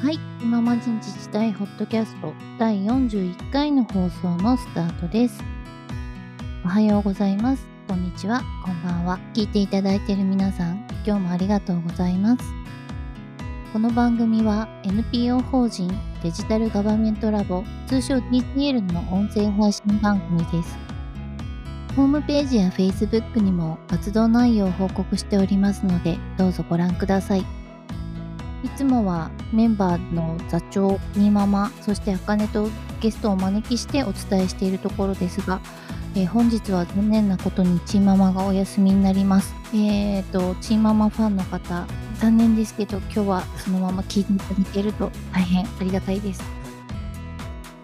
はい、今まち自治体ホットキャスト第41回の放送のスタートです。おはようございます。こんにちは、こんばんは。聞いていただいている皆さん、今日もありがとうございます。この番組は NPO 法人デジタルガバメントラボ、通称 DTL の音声配信番組です。ホームページや Facebook にも活動内容を報告しておりますので、どうぞご覧ください。いつもはメンバーの座長、にママ、そしてあかねとゲストをお招きしてお伝えしているところですが、えー本日は残念なことにチーママがお休みになります。えーと、チーママファンの方、残念ですけど、今日はそのまま聞いていただけると大変ありがたいです。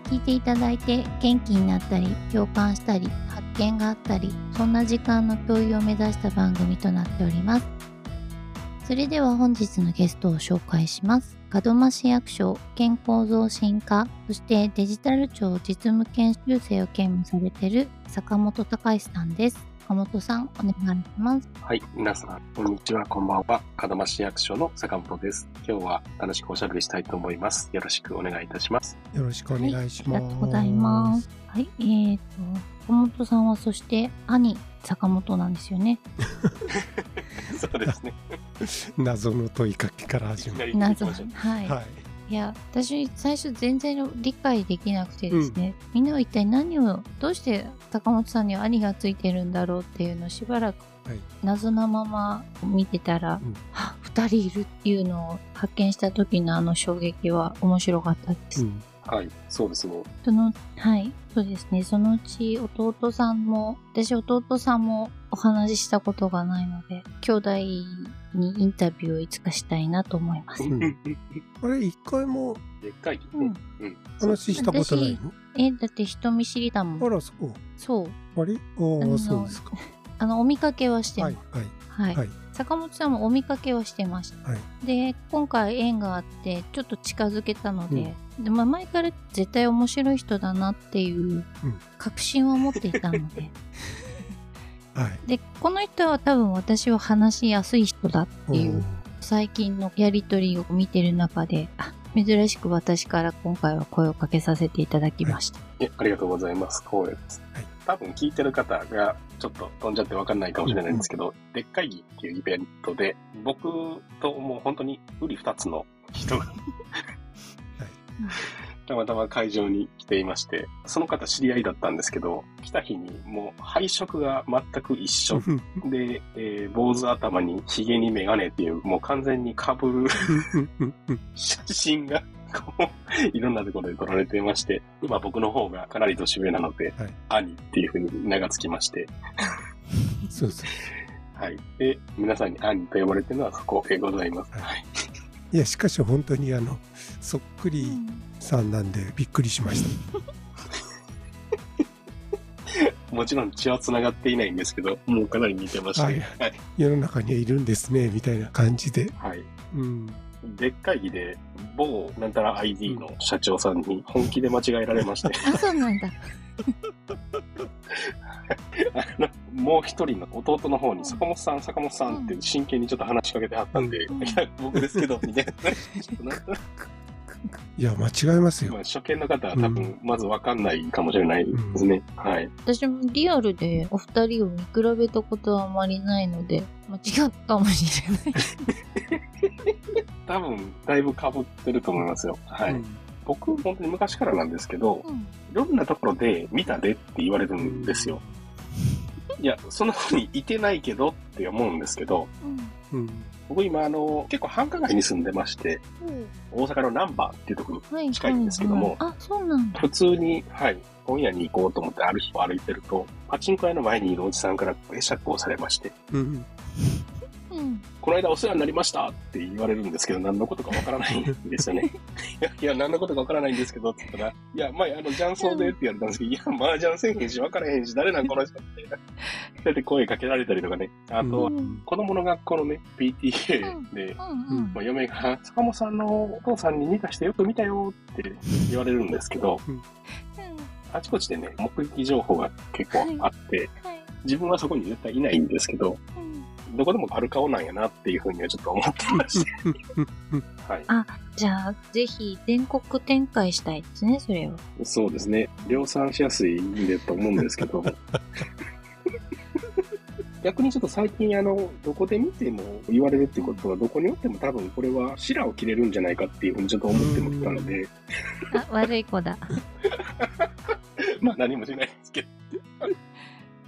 聞いていただいて元気になったり、共感したり、発見があったり、そんな時間の共有を目指した番組となっております。それでは本日のゲストを紹介します。門真市役所健康増進課、そしてデジタル庁実務研修生を兼務されている坂本隆さんです。坂本さん、お願いします。はい、皆さん、こんにちは、こんばんは。門真市役所の坂本です。今日は楽しくおしゃべりしたいと思います。よろしくお願いいたします。よろしくお願いしあます。りがとうございます。はい、えーと、坂本さんはそして兄、坂本なんですよね。そうですね。謎の問いかけから始まる。り謎。はい。はい。いや、私、最初全然理解できなくてですね、みんなは一体何を、どうして坂本さんには兄がついてるんだろうっていうのをしばらくはい。謎なまま見てたら、うんあ、二人いるっていうのを発見した時のあの衝撃は面白かったです。うん。はい、そうですね。その、はい、そうですね。そのうち弟さんも、私弟さんもお話ししたことがないので、兄弟にインタビューをいつかしたいなと思います。うんあれ、一回もでっかいね。うんうん。話したことないの？え、だって人見知りだもん。あら、そう。そう。あれ？ああ、そうですか。あの、お見かけはしてます。はい、はい、はい。はい。坂本さんもお見かけはしてました。はい。で、今回縁があって、ちょっと近づけたので、でまあ、前から絶対面白い人だなっていううん確信を持っていたので、はい。で、この人は多分私は話しやすい人だっていう、最近のやりとりを見てる中で、あ、珍しく私から今回は声をかけさせていただきました。えありがとうございます。光栄です。はい多分聞いてる方がちょっと飛んじゃってわかんないかもしれないんですけど、でっかいっていうイベントで、僕ともう本当に売り二つの人がたまたま会場に来ていまして、その方知り合いだったんですけど、来た日にもう配色が全く一緒。で、えー坊主頭に髭にメガネっていう、もう完全に被る写真が、こう、いろんなところで撮られていまして、今僕の方がかなり年上なので、はい兄っていうふうに名がつきまして、そうそう。はい。で、皆さんに兄と呼ばれてるのはそこでございます。はいはい。いや、しかし本当にあの、そっくりさんなんでびっくりしました。もちろん血は繋がっていないんですけど、もうかなり似てまして、ははいい。世の中にはいるんですね、みたいな感じで。はい。うん。でっかい日で、某なんたら ID の社長さんに本気で間違えられまして、あ、そうなんだ。あの、もう一人の弟の方に、坂本さん、坂本さんって真剣にちょっと話しかけてはったんで、うんいや、僕ですけど、みたいな。ちょっとなんとなくいや、間違いますよ。まあ、初見の方は多分、まずわかんないかもしれないですね。はい。私もリアルでお二人を見比べたことはあまりないので、間違ったかもしれない。多分、だいぶ被ってると思いますよ。はい。うん僕、本当に昔からなんですけど、うんいろんなところで見たでって言われるんですよ。いや、そんな風にいてないけどって思うんですけど、うん。僕今、あの、結構繁華街に住んでまして、大阪のナンバーっていうところにはい近いんですけどもはいはいあ、そうなんだ。普通に、はい、本屋に行こうと思ってある日を歩いてると、パチンコ屋の前にいるおじさんから会釈をされまして、うん。うん。この間お世話になりましたって言われるんですけど、何のことかわからないんですよね。いや、いや、何のことかわからないんですけど、って言ったら、いや、前、あの、雀荘でって言われたんですけど、いや、麻雀せえへんし、わからへんし、誰なんこの人って。そうやって声かけられたりとかね。あと、うん子供の学校のね、PTA で、うんうんまあ、嫁が、坂本さんのお父さんに似た人よく見たよって言われるんですけど、あちこちでね、目撃情報が結構あって、はい。自分はそこに絶対いないんですけど、うんどこでもある顔なんやなっていうふうにはちょっと思ってまして。はい。じゃあ、ぜひ全国展開したいですね、それは。そうですね。量産しやすいんでと思うんですけど。逆にちょっと最近あの、どこで見ても言われるってことは、どこにおっても多分これは白を切れるんじゃないかっていうふうにちょっと思ってもたので、あ、悪い子だ。まあ何もしないですけど。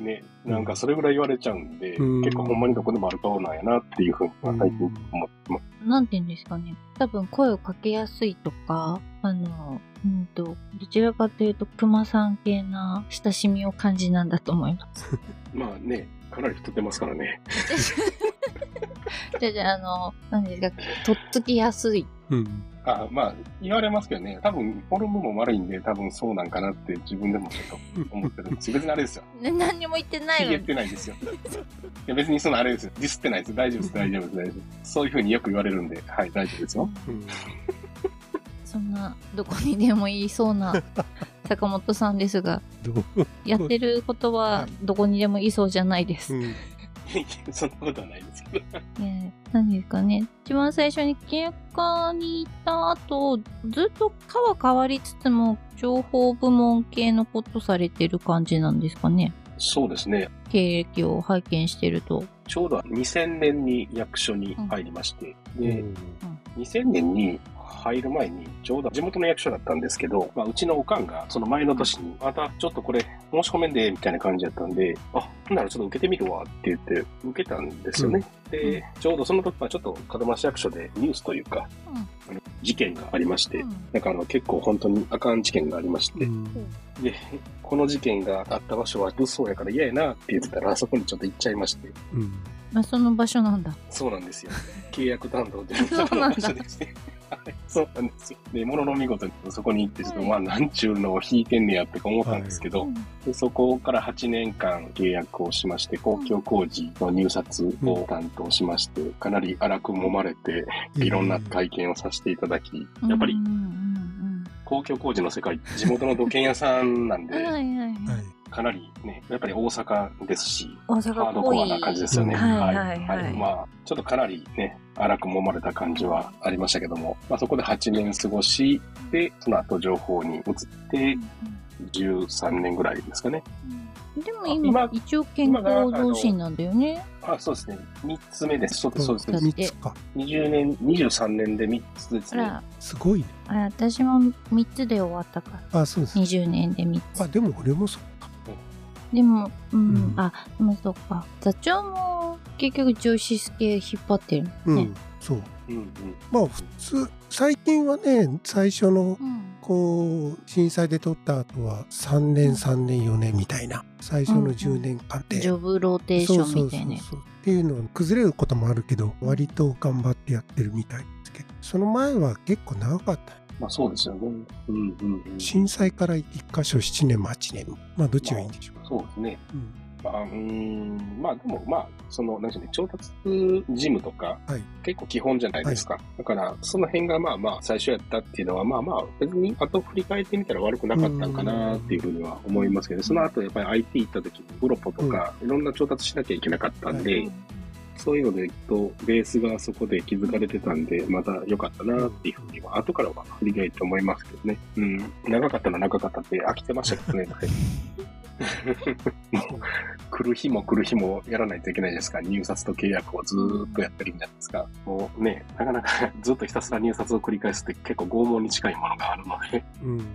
ね、なんかそれぐらい言われちゃうんで、うん結構ほんまにどこでもある顔なんやなっていうふうには最近思ってます。なんて言うんですかね。多分声をかけやすいとか、あの、うんと、どちらかというと、熊さん系な親しみを感じなんだと思います。まあね、かなり太ってますからね。じゃあ、じゃあ、あの、何ですか、とっつきやすい。うん。あまあ、言われますけどね、多分フォルムも悪いんで、多分そうなんかなって自分でもちょっと思ってるんですよ。別にあれですよ。ね、何にも言ってないの言っに。てないですよ。いや別にそのあれですよ。ディスってないです。大丈夫です、大丈夫です、大丈夫です。そういうふうによく言われるんで、はい、大丈夫ですよ。うんそんな、どこにでも言いそうな 坂本さんですが、やってることはどこにでも言いそうじゃないです。うん そんなことはないですけど。ねえ何ですかね。一番最初に契約課にいた後、ずっと課は変わりつつも、情報部門系のことされてる感じなんですかね。そうですね。経歴を拝見してると。ちょうど2000年に役所に入りまして、で、うん2000年に入る前に、ちょうど地元の役所だったんですけど、まあ、うちのおかんが、その前の年に、またちょっとこれ、申し込めんで、みたいな感じだったんで、あ、ならちょっと受けてみるわって言って、受けたんですよね。で、ちょうどその時はちょっと門真市役所でニュースというか、あの事件がありまして、なんかあの結構本当にあかん事件がありまして、うん。で、この事件があった場所は物騒やから嫌やなって言ってたら、あそこにちょっと行っちゃいまして、うん。まあ、その場所なんだ。そうなんですよ。契約担当で、そうなんだ そうなんですよ。で、ものの見事にそこに行って、ちょっとまあ、なんちゅうのを引いてんねやって思ったんですけど、でそこから8年間契約をしまして、公共工事の入札を担当しまして、かなり荒く揉まれて、いろんな体験をさせていただき、やっぱり公共工事の世界、地元の土建屋さんなん。で、はいはいはい。はいかなりね、やっぱり大阪ですし、大ハー阪っぽい。ドコアな感じですよね。うんはいはいはいまあ、ちょっとかなりね、荒く揉まれた感じはありましたけども、まあそこで8年過ごし、で、その後情報に移って、13年ぐらいですかね。でも今、今一応健康増進なんだよね。あ、そうですね。3つ目です。そうです、そうです。だって三つか。20年、23年で3つですね。すごいね。あら、私も3つで終わったから。あ、そうです。20年で3つ。あ、でも俺もそうか。でも、うん、うんあ、でもそっか。座長も結局上司系引っ張ってるうん。そう。うんうん。まあ普通、最近はね、最初のうん。こう、震災で取った後は3年、3年、4年みたいな、最初の10年間で。ジョブローテーションみたいなそうそうそうっていうのは崩れることもあるけど、割と頑張ってやってるみたいですけど、その前は結構長かった。まあそうですよね。うんうんうん。震災から1箇所7年も8年も。まあどっちがいいんでしょう。そうですね。うんまあ、うーん、まあでもまあ、その、なんでしょうね、調達事務とか、はい結構基本じゃないですか。だから、その辺がまあまあ、最初やったっていうのは、まあまあ、別に後振り返ってみたら悪くなかったんかなっていうふうには思いますけど、その後やっぱり IT 行った時に、プロポとか、いろんな調達しなきゃいけなかったんで、そういうのでいくと、ベースがそこで築かれてたんで、また良かったなっていうふうには、後からは振り返って思いますけどね。うん。長かったら長かったって飽きてましたけどね。もう来る日も来る日もやらないといけないですから、入札と契約をずーっとやってるんじゃないですか。もうね、なかなか ずっとひたすら入札を繰り返すって結構拷問に近いものがあるので、うん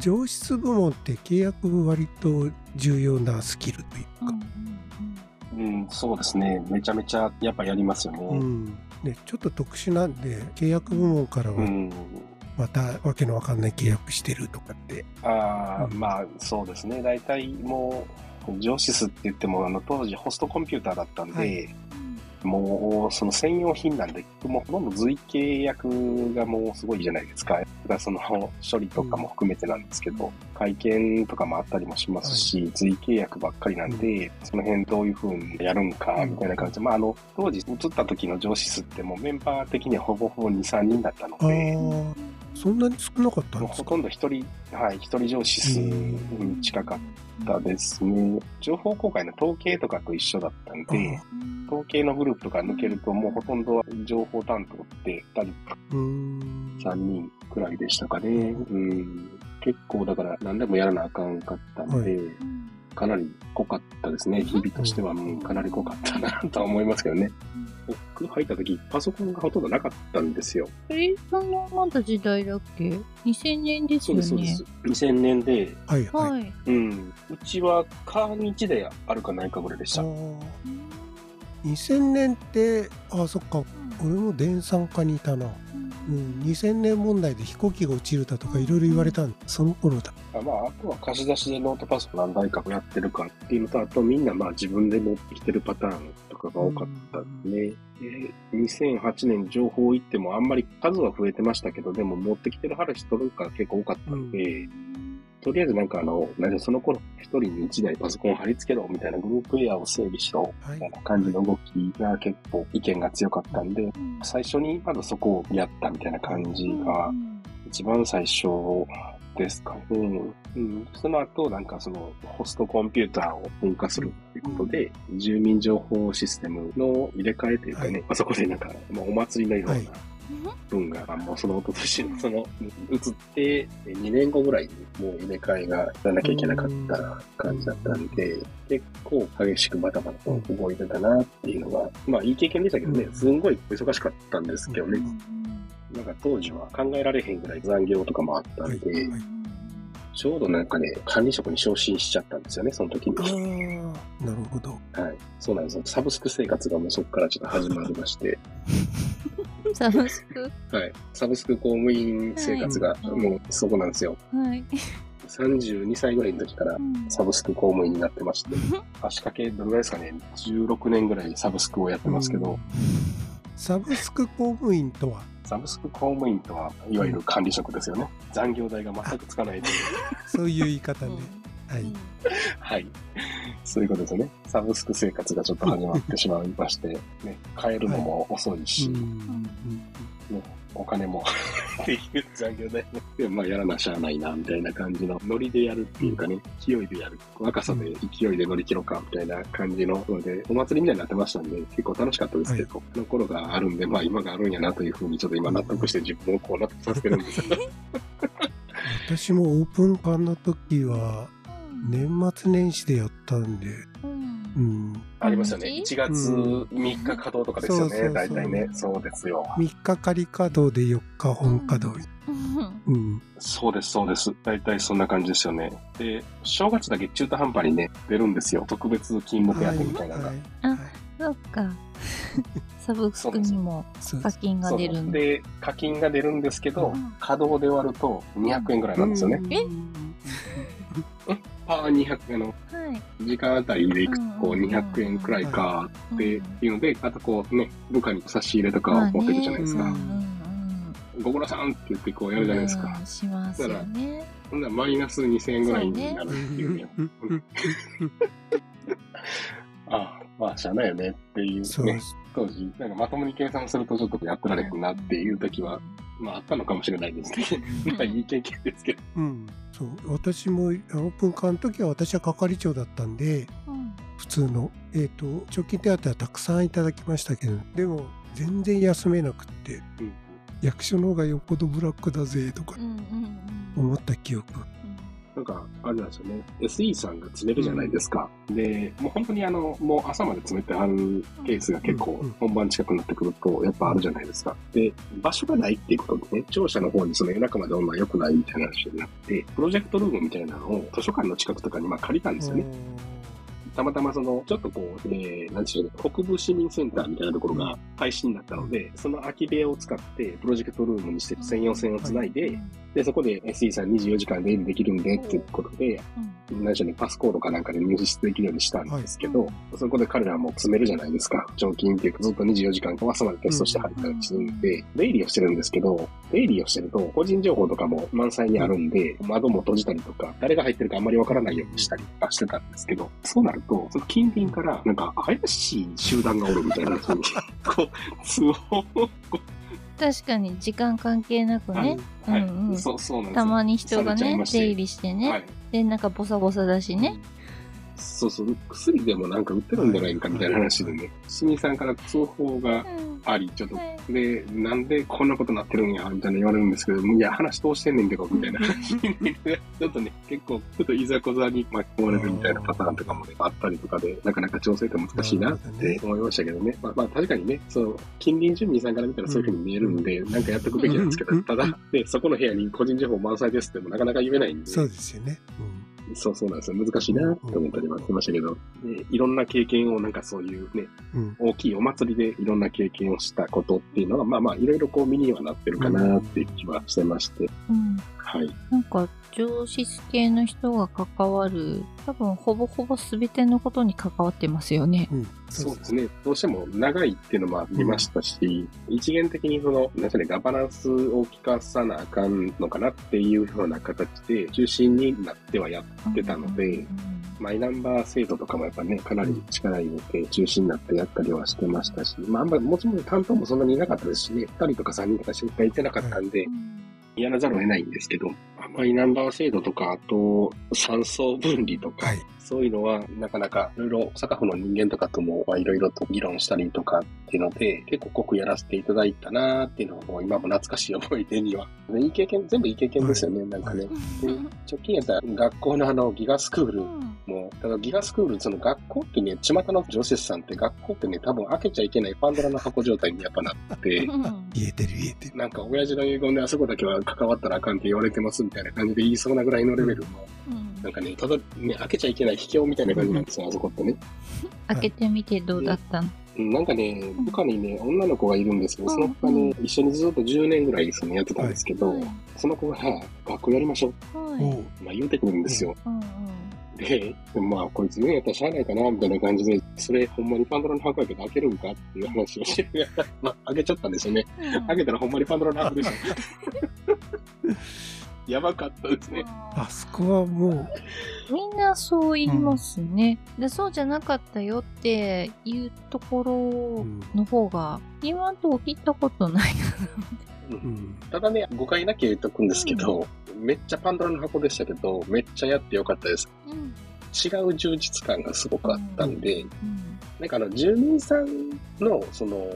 上質部門って契約割と重要なスキルというか、うんうんうん、そうですね。めちゃめちゃやっぱやりますよね。うんね、ちょっと特殊なんで契約部門からはうん。またわけのわかんない契約してるとかって、ああ、うんまあそうですね。大体もう、ジョシスって言っても、あの当時ホストコンピューターだったんで、はいもうその専用品なんで、もうほとんど随契約がもうすごいじゃないですか。だからその処理とかも含めてなんですけど、会見とかもあったりもしますし、随契約ばっかりなんで、その辺どういう風にやるんか、みたいな感じで、まああの、当時移った時の上司数ってもうメンバー的にはほぼほぼ2、3人だったのあで、ーそんなに少なかったんですか？ほとんど一人、はい、一人上司数に近かったですね。情報公開の統計とかと一緒だったんで、統計のグループとか抜けるともうほとんど情報担当って2人、うーん。3人くらいでしたかね。うん。結構だから何でもやらなあかんかったんで、はかなり濃かったですね。日々としてはもうかなり濃かったなとは思いますけどね。僕入った時パソコンがほとんどなかったんですよ。え、そのまだ時代だっけ ?2000 年ですよそうです、そうでねす。。2000年で、はいはい。はい。うん。うちはカーニ1であるかないかぐらいでした。あー2000年って、あ、そっか、俺も電産科にいたな。うん、2000年問題で飛行機が落ちるだとかいろいろ言われたんその頃だ。あまあ、あとは貸し出しでノートパソコン何台かやってるかっていうのと、あとみんなまあ自分で持ってきてるパターンとかが多かったん。でね。で、2008年情報行ってもあんまり数は増えてましたけど、でも持ってきてる話取るから結構多かったんで、とりあえずなんかあの、何でその頃一人に一台パソコン貼り付けろみたいなグループエアを整備しろはい。みたいな感じの動きが結構意見が強かったんで、最初にまずそこをやったみたいな感じが一番最初ですかね。うん。その後、なんかその、ホストコンピューターを分化するっていうことで、住民情報システムの入れ替えというかね、はい。まあそこでなんか、まあ、お祭りのようなはい分が、もうそのおととしの、その、移って、2年後ぐらいにもう入れ替えがやらなきゃいけなかった感じだったんで、結構激しくバタバタと動いてたなっていうのが、まあいい経験でしたけどねう、ん。すんごい忙しかったんですけどね。なんか当時は考えられへんぐらい残業とかもあったんで、はいはいちょうどなんかね、管理職に昇進しちゃったんですよね、その時に。ああ、なるほど。はい。そうなんですよ。サブスク生活がもうそこからちょっと始まりまして、サブスク？はい。サブスク公務員生活がはいもうそこなんですよ。はい。32歳ぐらいの時からサブスク公務員になってまして、足掛けどれぐらいですかね、16年ぐらいサブスクをやってますけど、サブスク公務員とは、サブスク公務員とは、いわゆる管理職ですよね。残業代が全くつかないという。そういう言い方ね。はい。はい。そういうことですよね。サブスク生活がちょっと始まってしまいまして、ね、帰るのも遅いし、うんお金も。っていう残業代も、まあやらなしゃあないな、みたいな感じの、ノリでやるっていうかね、勢いでやる。若さで勢いで乗り切ろうか、みたいな感じのので、お祭りみたいになってましたんで、結構楽しかったですけど、あの頃があるんで、まあ今があるんやなというふうにちょっと今納得して自分をこう納得させてるんですけど、私もオープン館の時は、年末年始でやったんで、うん。ありますよね。1月うん3日稼働とかですよね、大体ね。そうですよ。3日仮稼働で4日本稼働。うん。そうです、そうです。大体そんな感じですよね。で、正月だけ中途半端にね、出るんですよ。特別勤務手当みたいなのが。はいあはいそっか。サブスクにも課金が出るんだ。で、課金が出るんですけど、うん稼働で割ると200円ぐらいなんですよね。え？パー200円のはい。時間あたりでいくとこううんうんうん200円くらいかっていうので、あとこうね、部下に差し入れとかまあを持ってるじゃないですか。ご苦労さんって言ってこううんやるじゃないですか。うんしますよね。ほんならマイナス2000円ぐらいになるっていうね。あ あ、まあ、しゃあないよねっていうね。当時、なんかまともに計算するとちょっとやってられへんなっていう時は、まああったのかもしれないですね。まあいい経験ですけど。うん。そう。私もオープン館の時は私は係長だったんで、うん普通の、えっ、と、貯金手当はたくさんいただきましたけど、でも全然休めなくって、うん役所の方がよっぽどブラックだぜとかうんうん思った記憶。なんか、あれなんですよね。SE さんが詰めるじゃないですか。で、もう本当にあの、もう朝まで詰めてあるケースが結構うん本番近くなってくると、やっぱあるじゃないですか。で、場所がないっていうことでね、庁舎の方にその夜中までおんのは良くないみたいな話になって、プロジェクトルームみたいなのを図書館の近くとかにまあ借りたんですよね。たまたまその、ちょっとこう、えー、なんていうの、北部市民センターみたいなところが廃止になったので、その空き部屋を使って、プロジェクトルームにして専用線をつないで、で、そこで SE さん24時間出入りできるんでっていうことで、何うね、パスコードかなんかで入室できるようにしたんですけど、そこで彼らはもう詰めるじゃないですか。常勤っていうかずっと24時間朝までテストして入ったりするん。で、出入りをしてるんですけど、出入りをしてると個人情報とかも満載にあるんで、窓も閉じたりとか、誰が入ってるかあんまりわからないようにしたりとかしてたんですけど、そうなると、その近隣からなんか怪しい集団がおるみたいな風に、こう、通報を確かに時間関係なくね。はい、うんうん。そう、そうなんですよ。たまに人がね出入りしてね。はい。で、なんかボサボサだしね。そうそう、薬でもなんか売ってるんじゃないかみたいな話でね、市民さんから通報があり、ちょっと、で、なんでこんなことなってるんや、みたいな言われるんですけど、いや、話通してんねんけど、みたいな。ちょっとね、結構、ちょっといざこざに巻き込まれるみたいなパターンとかもね、あったりとかで、なかなか調整って難しいなって思いましたけどね。まあ、まあ、確かにね、その、近隣住民さんから見たらそういうふうに見えるんで、なんかやっておくべきなんですけど、ただ、ね、そこの部屋に個人情報満載ですってもなかなか言えないんで、そうですよね。そうそうなんですよ。難しいなって思ったりはしましたけど、でいろんな経験をなんかそういうね、うん。うん。大きいお祭りでいろんな経験をしたことっていうのは、まあまあいろいろこう身にはなってるかなっていう気はしてまして、うん。はい。なんか、上質系の人が関わる、多分ほぼほぼ全てのことに関わってますよね。うん。そうですね。どうしても長いっていうのもありましたし、一元的にその、なんかね、ガバナンスを聞かさなあかんのかなっていうような形で中心になってはやってたので、マイナンバー制度とかもやっぱね、かなり力入れて中心になってやったりはしてましたし、まああんまりもちろん担当もそんなにいなかったですしね、二人とか三人とかしかいてなかったんで、やらざるを得ないんですけど、マイナンバー制度とか、あと、酸素分離とか、はい。そういうのは、なかなか、いろいろ、坂府の人間とかとも、まあいろいろと議論したりとかっていうので、結構濃くやらせていただいたなーっていうのを、今も懐かしい思い出には。でいい経験、全部いい経験ですよね、なんかね。で直近やったら、学校のあの、ギガスクールも、ただギガスクール、その学校ってね、巷の上司さんって学校ってね、多分開けちゃいけないパンドラの箱状態にやっぱなって、言えてる言えてる。なんか親父の遺言であそこだけは関わったらあかんって言われてますみたいな感じで言いそうなぐらいのレベルの、なんかね、ただね、開けちゃいけない秘境みたいな感じなんですよ、あそこってね。開けてみてどうだったの？うんなんかね、部下にね、女の子がいるんですけど、その子がね、一緒にずっと10年ぐらいそのやってたんですけど、その子が、学校やりましょう。はい。おう。まあ言うてくるんですよ。うんうんで、でもまあこいつ言うんやったらしゃあないかな、みたいな感じで、それほんまにパンドラの箱やけど開けるんかっていう話をして、まあ開けちゃったんですよね。開けたらほんまにパンドラの箱でした。やばかったですね。あそこはもみんなそう言いますね、で。そうじゃなかったよっていうところの方が、今んとこ聞いたことないかう、うん。ただね、誤解なきゃ言っとくんですけど、めっちゃパンドラの箱でしたけど、めっちゃやってよかったです。違う充実感がすごくあったんで、うん。なんかあの、住民さんの、その、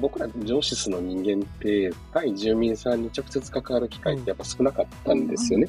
僕ら上司の人間って、対住民さんに直接関わる機会ってやっぱ少なかったんですよね。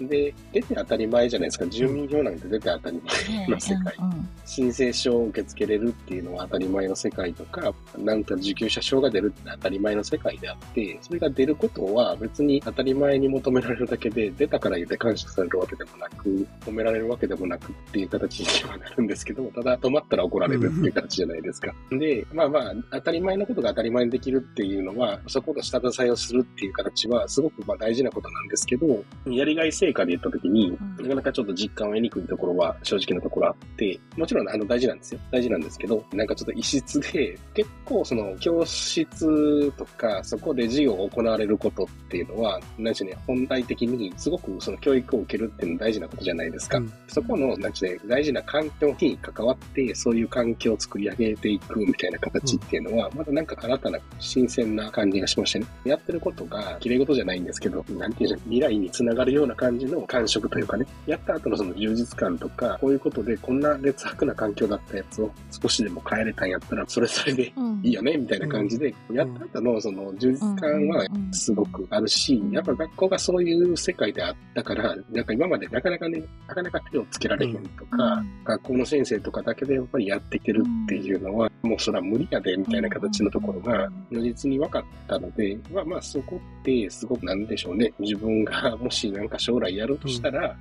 うんで、出て当たり前じゃないですか。住民票なんて出て当たり前の 世界。うん申請書を受け付けれるっていうのは当たり前の世界とか、なんか受給者証が出るって当たり前の世界であって、それが出ることは別に当たり前に求められるだけで、出たから言って感謝されるわけでもなく、褒められるわけでもなくっていう形にはなるんですけど、ただ止まったら怒られるっていう形じゃないですか。で、まあまあ、当たり前のことが当たり前にできるっていうのは、そこの下支えをするっていう形はすごくまあ大事なことなんですけど、やりがい成果で言った時に、うんなかなかちょっと実感を得にくいところは正直なところあって、もちろんあの大事なんですよ。大事なんですけど、なんかちょっと異質で、結構その教室とか、そこで授業が行われることっていうのは、何でしね、本来的にすごくその教育を受けるっていうのは大事なことじゃないですか。うんそこの、なんでしね、大事な環境に関わって、そういう環境を作り上げていくみたいな形っていうのは、まだなんか新たな新鮮な感じがしましたね。やってることが綺麗事じゃないんですけど、なんていうんでしょう、未来につながるような感じの感触というかね、やった後のその充実感とか、こういうことでこんな劣悪な環境だったやつを少しでも変えれたんやったら、それそれでうん。いいよね、みたいな感じで、やった後のその充実感はすごくあるし、やっぱ学校がそういう世界であったから、なんか今までなかなかね、なかなか手をつけられへんとか、うん。学校の先生とかだけでやっぱりやっていけるっていうのは、もうそれは無理やで、みたいな形のところが、如実に分かったので、まあまあそこってすごくなんでしょうね、自分がもしなんか将来やるとしたら、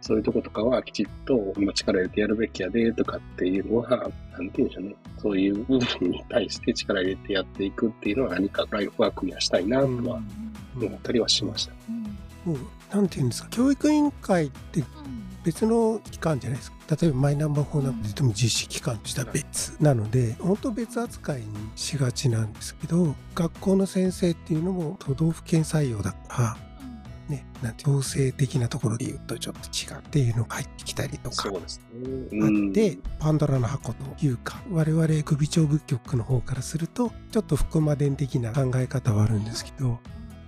そういうとことかはきちっと今力入れてやるべきやでとかっていうのは、なんて言うんでしょうね。そういう部分に対して力入れてやっていくっていうのは何かライフワークにはしたいなとはうん思ったりはしました。もうなんていうんですか？教育委員会って別の機関じゃないですか？例えばマイナンバー法なんて言っても実施機関としては別なので本当別扱いにしがちなんですけど学校の先生っていうのも都道府県採用だからね、なんて強制的なところで言うとちょっと違うっていうのが入ってきたりとかそうですね。あうんって、パンドラの箱というか、我々首長仏局の方からすると、ちょっと福間伝的な考え方はあるんですけど、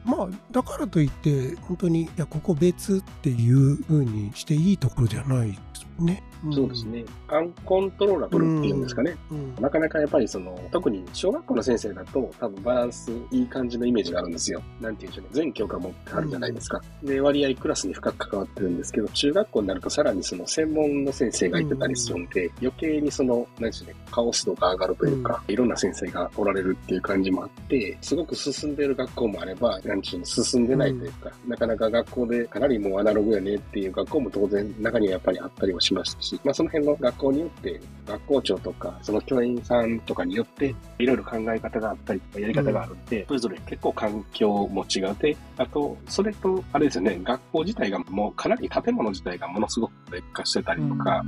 まあ、だからといって、本当に、いや、ここ別っていう風にしていいところではないですよね。んそうです。ね。アンコントローラブルっていうんですかね。うん。なかなかやっぱりその、特に小学校の先生だと多分バランスいい感じのイメージがあるんですよ。なんていうんでしょうね。全教科持ってあるじゃないですか。で、割合クラスに深く関わってるんですけど、中学校になるとさらにその専門の先生がいてたりするんで、余計にその、何でしょうね、カオス度が上がるというか、いろんな先生がおられるっていう感じもあって、すごく進んでる学校もあれば、何でしょうね、進んでないというか、なかなか学校でかなりもうアナログやねっていう学校も当然中にはやっぱりあったりはしましたし、まあその辺の学校によって、学校長とか、その教員さんとかによって、いろいろ考え方があったりとか、やり方があるんで、それぞれ結構環境も違うで、あと、それと、あれですよね、学校自体がもうかなり建物自体がものすごく劣化してたりとか、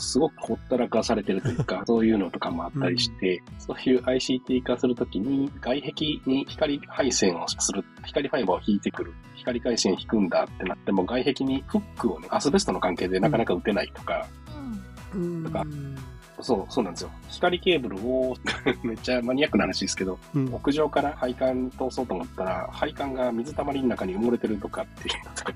すごくほったらかされてるというか、そういうのとかもあったりして、そういう ICT 化するときに、外壁に光配線をする、光ファイバーを引いてくる、光回線引くんだってなっても、外壁にフックをね、アスベストの関係でなかなか打てないとか、うん。とかそう、そうなんですよ。光ケーブルを、めっちゃマニアックな話ですけど、うん。屋上から配管通そうと思ったら、配管が水たまりの中に埋もれてるとかっていうのとか。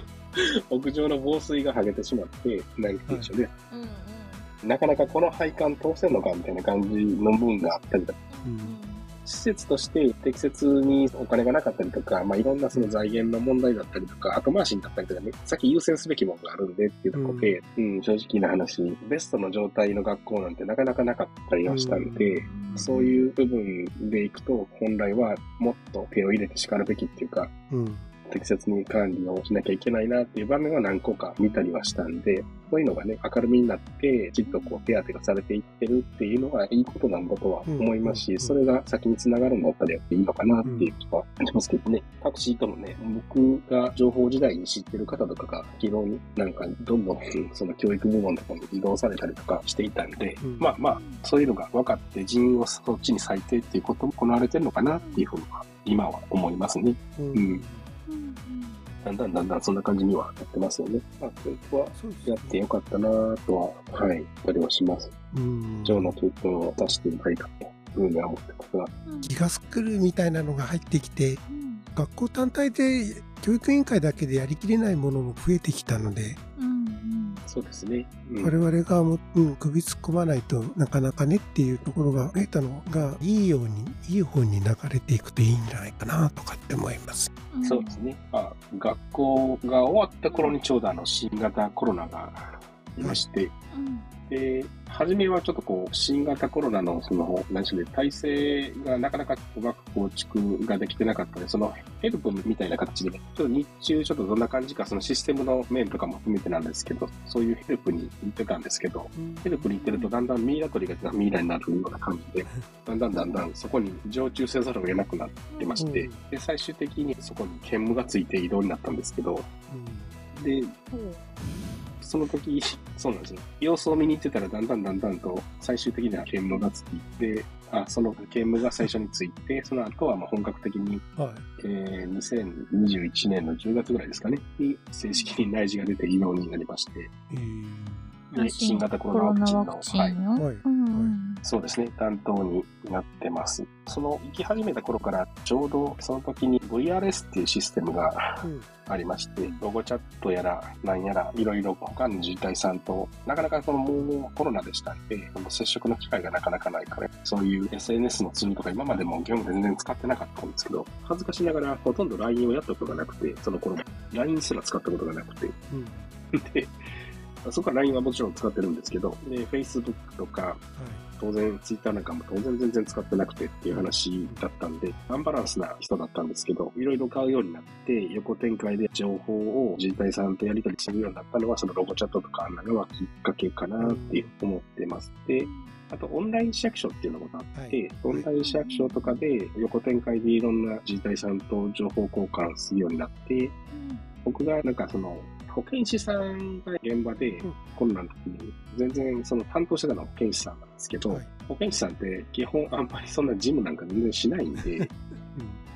屋上の防水が剥げてしまって、何て言うんで。しょうね。うんうん。なかなかこの配管通せんのかみたいな感じの部分があったりとか、うん施設として適切にお金がなかったりとか、まあ、いろんなその財源の問題だったりとか、後回しになったりとかね、先優先すべきものがあるんでっていうところで、うん、正直な話、ベストの状態の学校なんてなかなかなかったりはしたんで、そういう部分でいくと、本来はもっと手を入れて叱るべきっていうか、うん。適切に管理をしなきゃいけないなっていう場面は何個か見たりはしたんで、そういうのがね、明るみになって、きっとこう手当てがされていってるっていうのがいいことなんだとは思いますし、うんそれが先につながるんだったらやっていいのかなっていう気はしますけどね。各シートのね、僕が情報時代に知ってる方とかが、昨日になんかどんどんその教育部門とかに移動されたりとかしていたんで、うんまあまあ、そういうのが分かって人員をそっちに割いてっていうことも行われてるのかなっていうふうには、今は思いますね。うんうんだんだんだんだんそんな感じにはなってますよね。まあ、教育はやってよかったなぁとは、はい、ありはします。うん上の教育を出していないかというふうには思ってますが。ギガスクールみたいなのが入ってきて、うん学校単体で教育委員会だけでやりきれないものも増えてきたので、うんそうですね。うん我々がも、うん、首突っ込まないとなかなかねっていうところが増えたのがいいようにいい方に流れていくといいんじゃないかなとかって思います。うんそうですね。まあ、学校が終わった頃にちょうどあの新型コロナがいまして、うんで、初めはちょっとこう、新型コロナのその、何でしょうね、体制がなかなかうまく構築ができてなかったので、そのヘルプみたいな形でね、ちょっと日中ちょっとどんな感じか、そのシステムの面とかも含めてなんですけど、そういうヘルプに行ってたんですけど、ヘルプに行ってるとだんだんミイラ取りがミイラになるような感じで、だんだんだんだんそこに常駐せざるを得なくなってまして、うん。で、最終的にそこに兼務がついて移動になったんですけど、で、その時、そうなんですよ。様子を見に行ってたら、だんだんだんだんと、最終的には兼務がついて、あ、その兼務が最初について、その後はまあ本格的に、はい。えー、2021年の10月ぐらいですかね、に正式に内示が出て移動になりまして、えーで新型コロナワクチンの、はい、はい。うんそうですね、担当になってます。その行き始めた頃から、ちょうどその時に VRS っていうシステムがうん。ありまして、ロゴチャットやら、なんやら、いろいろ他の自治体さんと、なかなかそのもうコロナでしたんで、その接触の機会がなかなかないから、そういう SNS のツールとか今までも業務で全然使ってなかったんですけど、恥ずかしながらほとんど LINE をやったことがなくて、その頃も。LINE すら使ったことがなくて、うん。で、そこから LINE はもちろん使ってるんですけど、で、Facebook とか、はい。当然、ツイッターなんかも当然全然使ってなくてっていう話だったんで、アンバランスな人だったんですけど、いろいろ買うようになって、横展開で情報を自治体さんとやり取りするようになったのは、そのロゴチャットとかあんなのはきっかけかなっていう思ってます。で、あと、オンライン市役所っていうのがあって、はい。オンライン市役所とかで横展開でいろんな自治体さんと情報交換するようになって、僕がなんかその、保健師さんが現場でうん。コロナの時に、全然その担当してたのは保健師さんなんですけど、はい。保健師さんって基本あんまりそんな事務なんか全然しないんで、うん。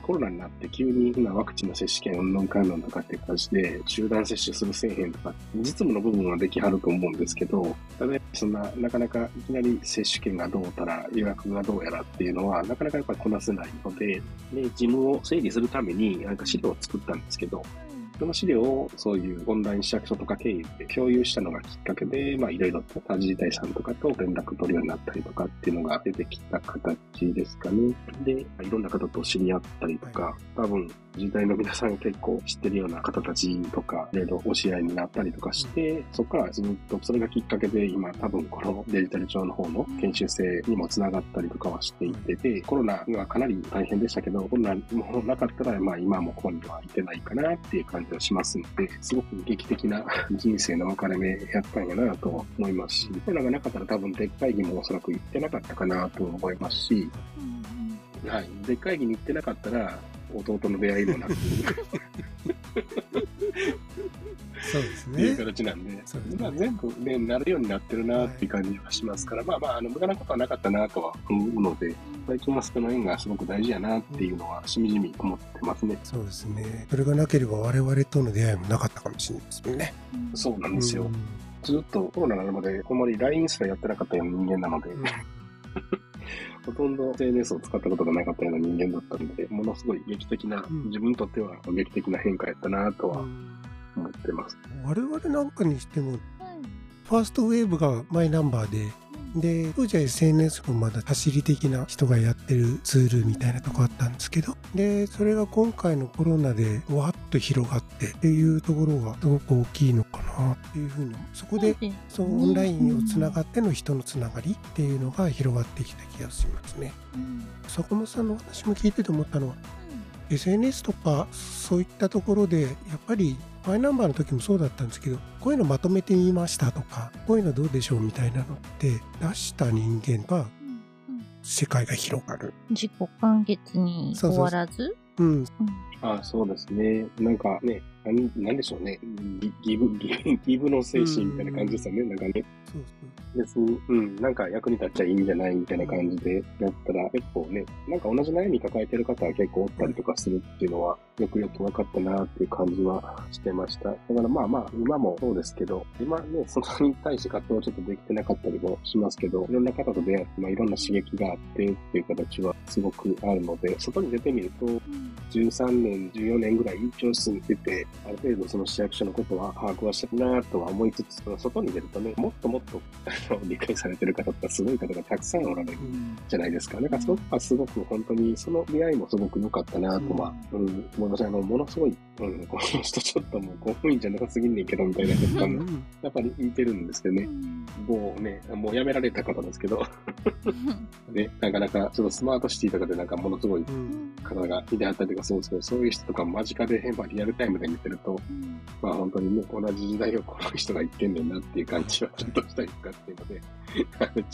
コロナになって急に今ワクチンの接種券うんぬんかんぬんとかって感じで、集団接種するせえへんとか、実務の部分はできはると思うんですけど、ただそんな、なかなかいきなり接種券がどうたら、予約がどうやらっていうのは、なかなかやっぱりこなせないので、で、事務を整理するために、なんか資料を作ったんですけど、その資料をそういうオンライン市役所とか経由で共有したのがきっかけで、まあいろいろと他自治体さんとかと連絡取るようになったりとかっていうのが出てきた形ですかね。で、いろんな方と知り合ったりとか、多分自治体の皆さん結構知ってるような方たちとか、いろいろお知り合いになったりとかして、そこからずっとそれがきっかけで今多分このデジタル庁の方の研修生にもつながったりとかはしていてで、コロナがかなり大変でしたけど、コロナもなかったらまあ今もここにはいてないかなっていう感じはしますので、すごく劇的な人生の分かれ目やったんやなと思いますし、そういうのがなかったら多分でっかい議もおそらく行ってなかったかなと思いますし、うんはい。でっかい議に行ってなかったら、弟の出会いもなく、そうですっていうね。形なんで、そうですねまあ全部ね、なるようになってるなっていう感じはしますから、まあまあ、あの、無駄なことはなかったなとは思うので、最近は人の縁がすごく大事やなっていうのは、しみじみ思ってますね。そうですね。それがなければ我々との出会いもなかったかもしれないですもんね。そうなんですよ。うんずっとコロナになるまで、あんまり LINE すらやってなかったような人間なので、うん ほとんど SNS を使ったことがなかったような人間だったので、ものすごい劇的な、うん自分にとっては劇的な変化やったなとは思ってます。我々なんかにしても、ファーストウェーブがマイナンバーで、で、当時は SNS もまだ走り的な人がやってるツールみたいなとこあったんですけど、で、それが今回のコロナでわっと広がってっていうところがすごく大きいのかなっていうふうに、そこで、そう、オンラインをつながっての人のつながりっていうのが広がってきた気がしますね。坂本さんのお話も聞いてて思ったのは、SNS とかそういったところでやっぱりマイナンバーの時もそうだったんですけどこういうのまとめてみましたとかこういうのどうでしょうみたいなのって出した人間が世界が広がる。自己完結に終わらず？うん、ああ、そうですね。なんかね、なんなんでしょうね。ギギブ、ギブギブの精神みたいな感じですよね。なんかね、そう別に、うん、なんか役に立っちゃいいんじゃないみたいな感じでやったら、結構ね、なんか同じ悩み抱えてる方は結構おったりとかするっていうのは、よくよく分かったなっていう感じはしてました。だからまあまあ、今もそうですけど、今ね、そこに対して活動ちょっとできてなかったりもしますけど、いろんな方と出会って、まあいろんな刺激があってっていう形はすごくあるので、外に出てみると、13年、14年ぐらい教室に出て、ある程度その市役所のことは把握はしてるなとは思いつつ、その外に出るとね、もっともっとあの 理解されてる方とかすごい方がたくさんおられるうんじゃないですか。なんかそこはすごく本当に、その出会いもすごく良かったなとは、うん、思いました。あの、ものすごい、うん、この人ちょっともう公務員じゃなさすぎんねんけど、みたいな人とかも、うんやっぱり似てるんですけどね。もうね、もう辞められた方ですけど、ね、なかなか、ちょっとスマートシティとかでなんかものすごいうん方がいてはったりとかするんですけど、そういう人とか間近で、まあ、リアルタイムで見てると、まあ本当にね、同じ時代をこの人が言ってんねんなっていう感じはちょっとしたりとかっていうので、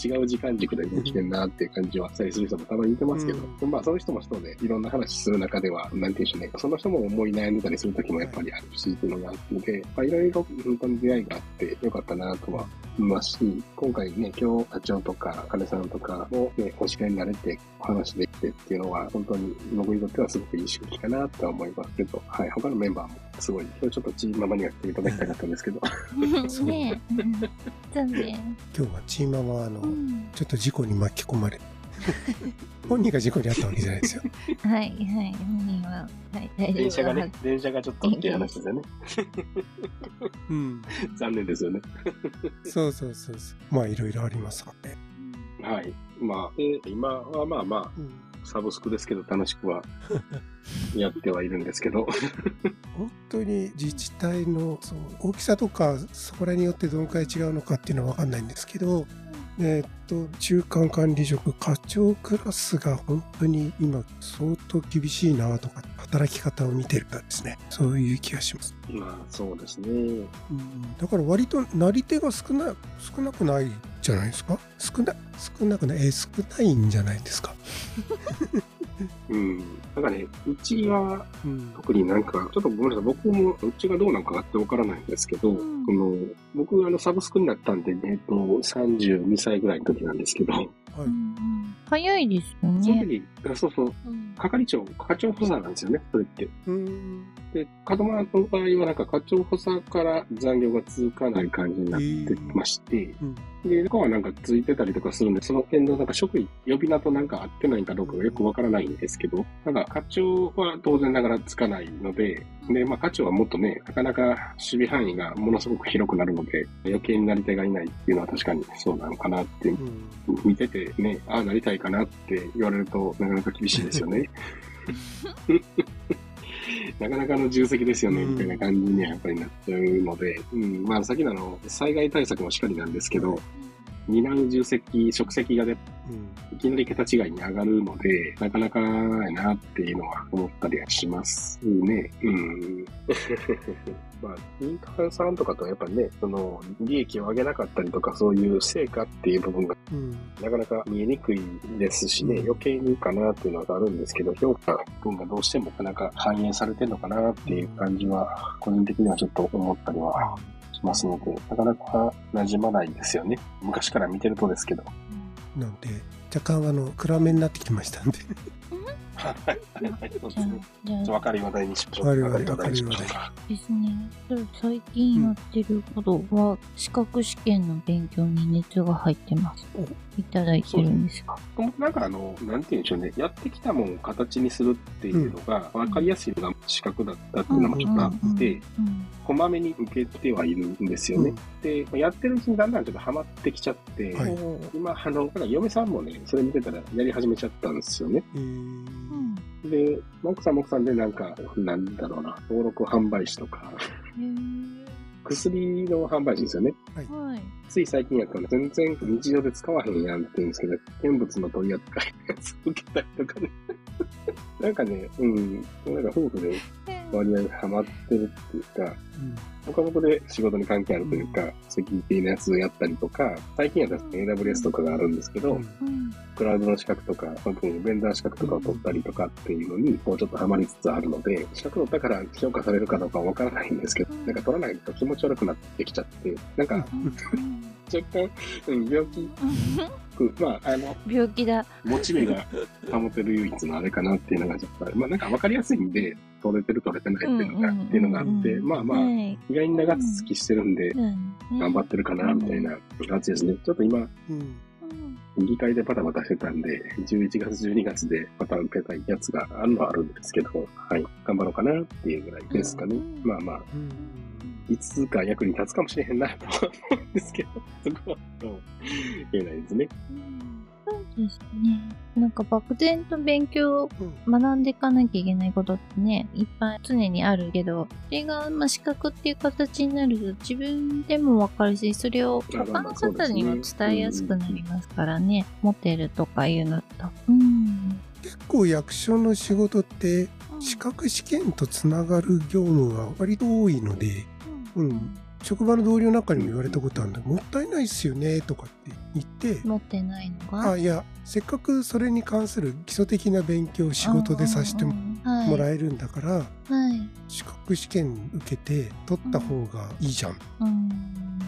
違う時間軸で生きてんなっていう感じはしたりする人もたまにいてますけど、まあその人も人でいろんな話する中では、なんていうんでしょうね、その人も思い悩んでたりする時もやっぱりあるしっていうのがあるので、まあいろいろ本当に出会いがあってよかったなとは思いますし、今回ね、今日課長とか金さんとかもね、お叱りになれてお話できてっていうのは、本当に僕にとってはすごくいい刺激かなとは思いますけど、はい、他のメンバーもすごい、今日ちょっとチームママには来ていただきたかったんですけど、ねえ。うん残念。今日はチーママはあの、うんちょっと事故に巻き込まれ 本人が事故に遭ったわけじゃないですよ。はいはい。本人は、はい、大丈夫。電車がね、電車がちょっとっていう話ですよね。うん、残念ですよね。そうそうそうそう。まあいろいろありますからね。はい。まあ、で今はまあまうんあ、サブスクですけど楽しくは やってはいるんですけど、本当に自治体のそう大きさとかそこらによってどのくらい違うのかっていうのは分かんないんですけど、えーっと中間管理職課長クラスが本当に今相当厳しいなとか働き方を見てるからですね。そういう気がします、まあそうですね。うん、だから割となり手が少な少なくないじゃないですか？少な少なくない？えー少ないんじゃないですか？うん。なんかね、うちはうん。特になんか、ちょっとごめんなさい、僕もうちがどうなんかってわからないんですけど、うんその僕、あの、サブスクになったんで、えっと、32歳ぐらいの時なんですけど、はい。早いですよそのね。時、あそうそう、うん係長、課長補佐なんですよね、それって。うん。で、門間の場合はなんか課長補佐から残業が続かない感じになってまして、うん。で、中はなんかついてたりとかするんで、その辺のなんか職員、呼び名となんか合ってないかどうかがよくわからないんですけど、なんか課長は当然ながらつかないので、で、まあ課長はもっとね、なかなか守備範囲がものすごく広くなるので、余計になり手がいないっていうのは確かにそうなのかなって、うん。見ててね、ああなりたいかなって言われるとなかなか厳しいですよね。なかなかの重責ですよね、うんみたいな感じにはやっぱりなっちゃうので、うん、まあさっきのあの、災害対策もしっかりなんですけど、担う重責、職責がね、うん。いきなり桁違いに上がるので、なかなかやなっていうのは思ったりはしますね。うん。まあ、民間さんとかとやっぱね、その、利益を上げなかったりとか、そういう成果っていう部分がうん。なかなか見えにくいですしね、うん余計にかなっていうのがあるんですけど、評価分がどうしてもなかなか反映されてるのかなっていう感じは、個人的にはちょっと思ったりはしますので、なかなか馴染まないですよね。昔から見てるとですけど。なんで、若干あの、暗めになってきましたんで。はい。そうですね。じゃあちょっと分かる話題にしましょう。わかる分かる話題にしましょうか。ですね。最近やってることは、資格試験の勉強に熱が入ってます。いただいてるんですか？僕なんかあの、なんて言うんでしょうね。やってきたもんを形にするっていうのが、分かりやすいのが資格だったっていうのもちょっとあって、うんこまめに受けてはいるんですよね。で、やってるうちにだんだんちょっとハマってきちゃって、はい。今、あの、なんか嫁さんもね、それ見てたらやり始めちゃったんですよね。で、奥さんも奥さんでなんか、なんだろうな、登録販売士とか、薬の販売士ですよね。はい。つい最近やったら全然日常で使わへんやんって言うんですけど、見物の取り扱いのやつ受けたりとかね。なんかね、うん、なんか夫婦で割合ハマってるっていうか、僕は僕で仕事に関係あるというか、セキュリティのやつをやったりとか、最近はですね、AWS とかがあるんですけど、うん。うんクラウドの資格とか、本当にベンダー資格とかを取ったりとかっていうのに、こうちょっとハマりつつあるので、資格取ったから評価されるかどうかはわからないんですけど、なんか取らないと気持ち悪くなってきちゃって、なんか若干、うん、病気。く、まあ、あの、病気だ。モチベが保てる唯一のあれかなっていうのがちょっとまあなんかわかりやすいんで、取れてる取れてないっていうのが、うんうんうんうん。っていうのがあって、まあまあ、はい。意外に長続きしてるんで、頑張ってるかな、みたいな感じですね。ちょっと今、うん。議会でバタバタしてたんで、11月、12月でまた受けたいやつがあるのはあるんですけど、はい、頑張ろうかなっていうぐらいですかね。うん。まあまあ、うん。いつか役に立つかもしれへんなとは思うんですけど、そこはどう言えないですね。そうですね。なんか漠然と勉強をうん学んでいかなきゃいけないことってね、いっぱい常にあるけど、それが、まあ、資格っていう形になると自分でもわかるし、それを他の方にも伝えやすくなりますからね、持ってるとかいうのと。うん。結構役所の仕事って資格試験とつながる業務が割と多いので、うん職場の同僚なんかにも言われたことあるんだ。もったいないっすよねとかって言って、持ってないのが？あいやせっかくそれに関する基礎的な勉強を仕事でさせてもらえるんだから、はい。資格試験受けて取った方がいいじゃん、うん。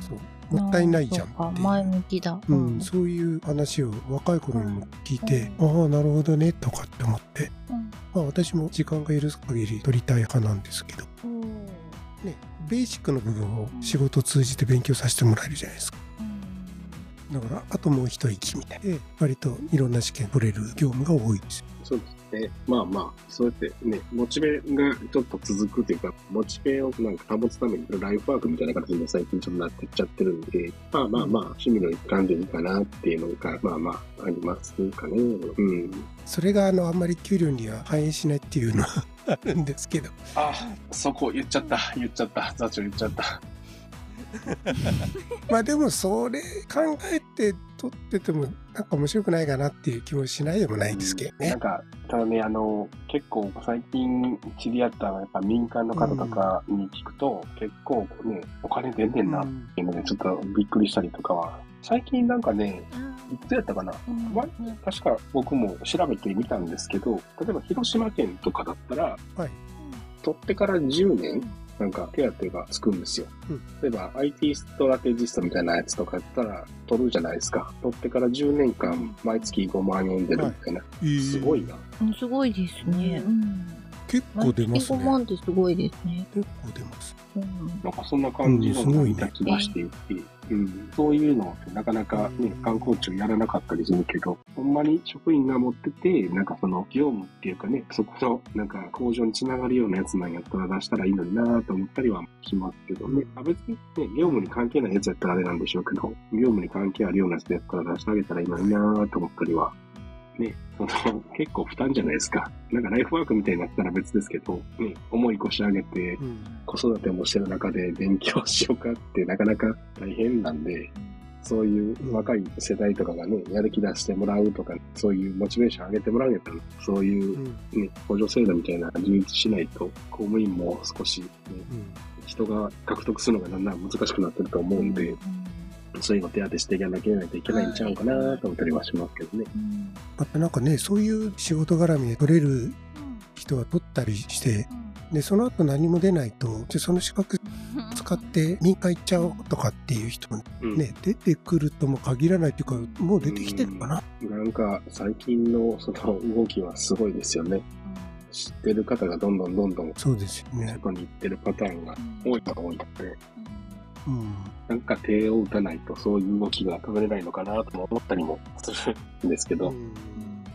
そう。もったいないじゃんって。前向きだ。うん、そういう話を若い頃にも聞いて、ああなるほどねとかって思って、うん。まあ、私も時間が許す限り取りたい派なんですけど、うんね、ベーシックの部分を仕事を通じて勉強させてもらえるじゃないですか。だからあともう一息みたいで割といろんな試験取れる業務が多いですよ。そうですね。まあまあ、そうやってね、モチベがちょっと続くというか、モチベをなんか保つためにライフワークみたいな形に最近ちょっとなってっちゃってるんで、まあまあまあ、趣味の一環でいいかなっていうのが、まあまあ、ありますかね。うん。それがあのあんまり給料には反映しないっていうのは あるんですけどあ、そこ言っちゃった。言っちゃった。座長言っちゃった。まあでもそれ考えて取っててもなんか面白くないかなっていう気もしないでもないですけどね。なん。か、ただね、あの、結構最近知り合ったやっぱ民間の方とかに聞くと、結構ね、お金出んねんなっていうので、ちょっとびっくりしたりとかは。最近なんかね、いつやったかな？うん。前確か僕も調べてみたんですけど、例えば広島県とかだったら、はい。取ってから10年、なんか手当がつくんですよ。うん例えば IT ストラテジストみたいなやつとかやったら取るじゃないですか。取ってから10年間毎月5万円出るみたいな。すごいな。うんすごいですね。うん。結構出ます毎月5ね。万ってすごいですね。結構出ます。うん。なんかそんな感じのうんすごいねな気がしていて、うん、そういうのってなかなかね、観光庁やらなかったりするけど、ほんまに職員が持ってて、なんかその業務っていうかね、そこのなんか工場につながるようなやつなんやったら出したらいいのになと思ったりはしますけどね。あ別にね、業務に関係ないやつやったらあれなんでしょうけど、業務に関係あるようなやつやったら出してあげたらいいのになと思ったりはね、その、結構負担じゃないですか。なんかライフワークみたいになったら別ですけど、ね、重い腰上げて、うん。子育てもしてる中で勉強しようかってなかなか大変なんで、そういう若い世代とかがね、やる気出してもらうとか、そういうモチベーション上げてもらうんやったら、そういううん。ね、補助制度みたいな充実しないと、公務員も少し、ね、うん。人が獲得するのがだんだん難しくなってると思うんで、そういうの手当てしていかなきゃいけないんちゃうかなと思ったりはしますけどね。うんまたなんかね、そういう仕事絡みで取れる人は取ったりして、で、その後何も出ないと、じゃあその資格使って民間行っちゃおうとかっていう人もうんね、出てくるとも限らないっていうか、もう出てきてるかな。なんか最近のその動きはすごいですよね。知ってる方がどんどんどんどんそうですよね。外に行ってるパターンが多いのが多いので、うん。なんか手を打たないとそういう動きが止めれないのかなとも思ったりもするんですけど、うん。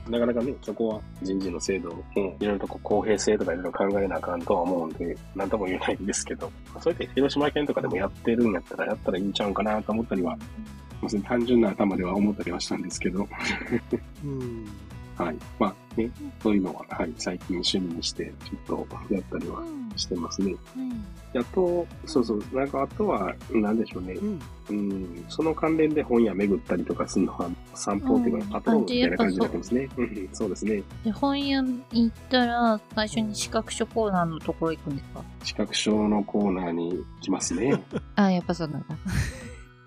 なかなかね、そこは人事の制度を、いろいろとこう公平性とかいろいろ考えなあかんとは思うんで、なんとも言えないんですけど、それで広島県とかでもやってるんやったら、やったらいいんちゃうんかなと思ったりは、別に単純な頭では思ったりはしたんですけど、うん。はい。まあね、そういうのは、はい、最近趣味にして、ちょっとやったりはしてますね。あと、そうそう、なんかあとは、なんでしょうね。うん。うん、その関連で本屋巡ったりとかするのは、散歩っていうか、うんパトロールみたいな感じになってますね。うん、そうですね。で本屋に行ったら、最初に資格書コーナーのところ行くんですか？視覚証のコーナーに来ますね。あ、やっぱそうなんだ。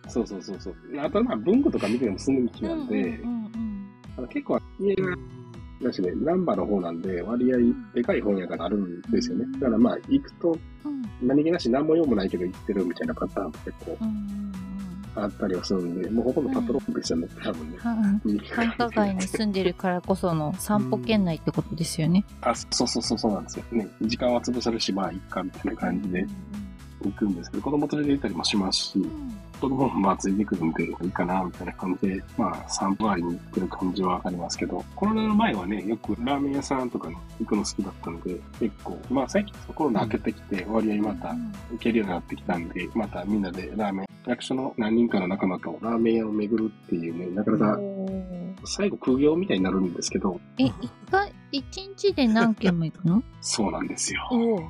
そうそうそうそう。あと、まあ、文具とか見てもすぐ道なんで、うんうんあの結構家が、だしね、難波の方なんで、割合でかい本屋があるんですよね。だからまあ、行くと、うん何気なし何も用もないけど行ってるみたいなパターンも結構うんうんあったりはするんで、もうほとんどパトロールですよね、多分ね。うん繁華街に住んでるからこその散歩圏内ってことですよね。あ、そうそうそうそうなんですよね。時間は潰せるし、まあ、いっか、みたいな感じで行くんですけど、子供連れて行ったりもしますし、子供もまあついてくるんでいいかな、みたいな感じで、まあ散歩ありに行ってる感じはありますけど、コロナの前はね、よくラーメン屋さんとかに行くの好きだったので、結構、まあ最近コロナ明けてきて、割合また行けるようになってきたんで、またみんなでラーメン、役所の何人かの仲間とラーメン屋を巡るっていうね、なかなか最後空業みたいになるんですけど、え、一回、一日で何軒も行くの？そうなんですよ。お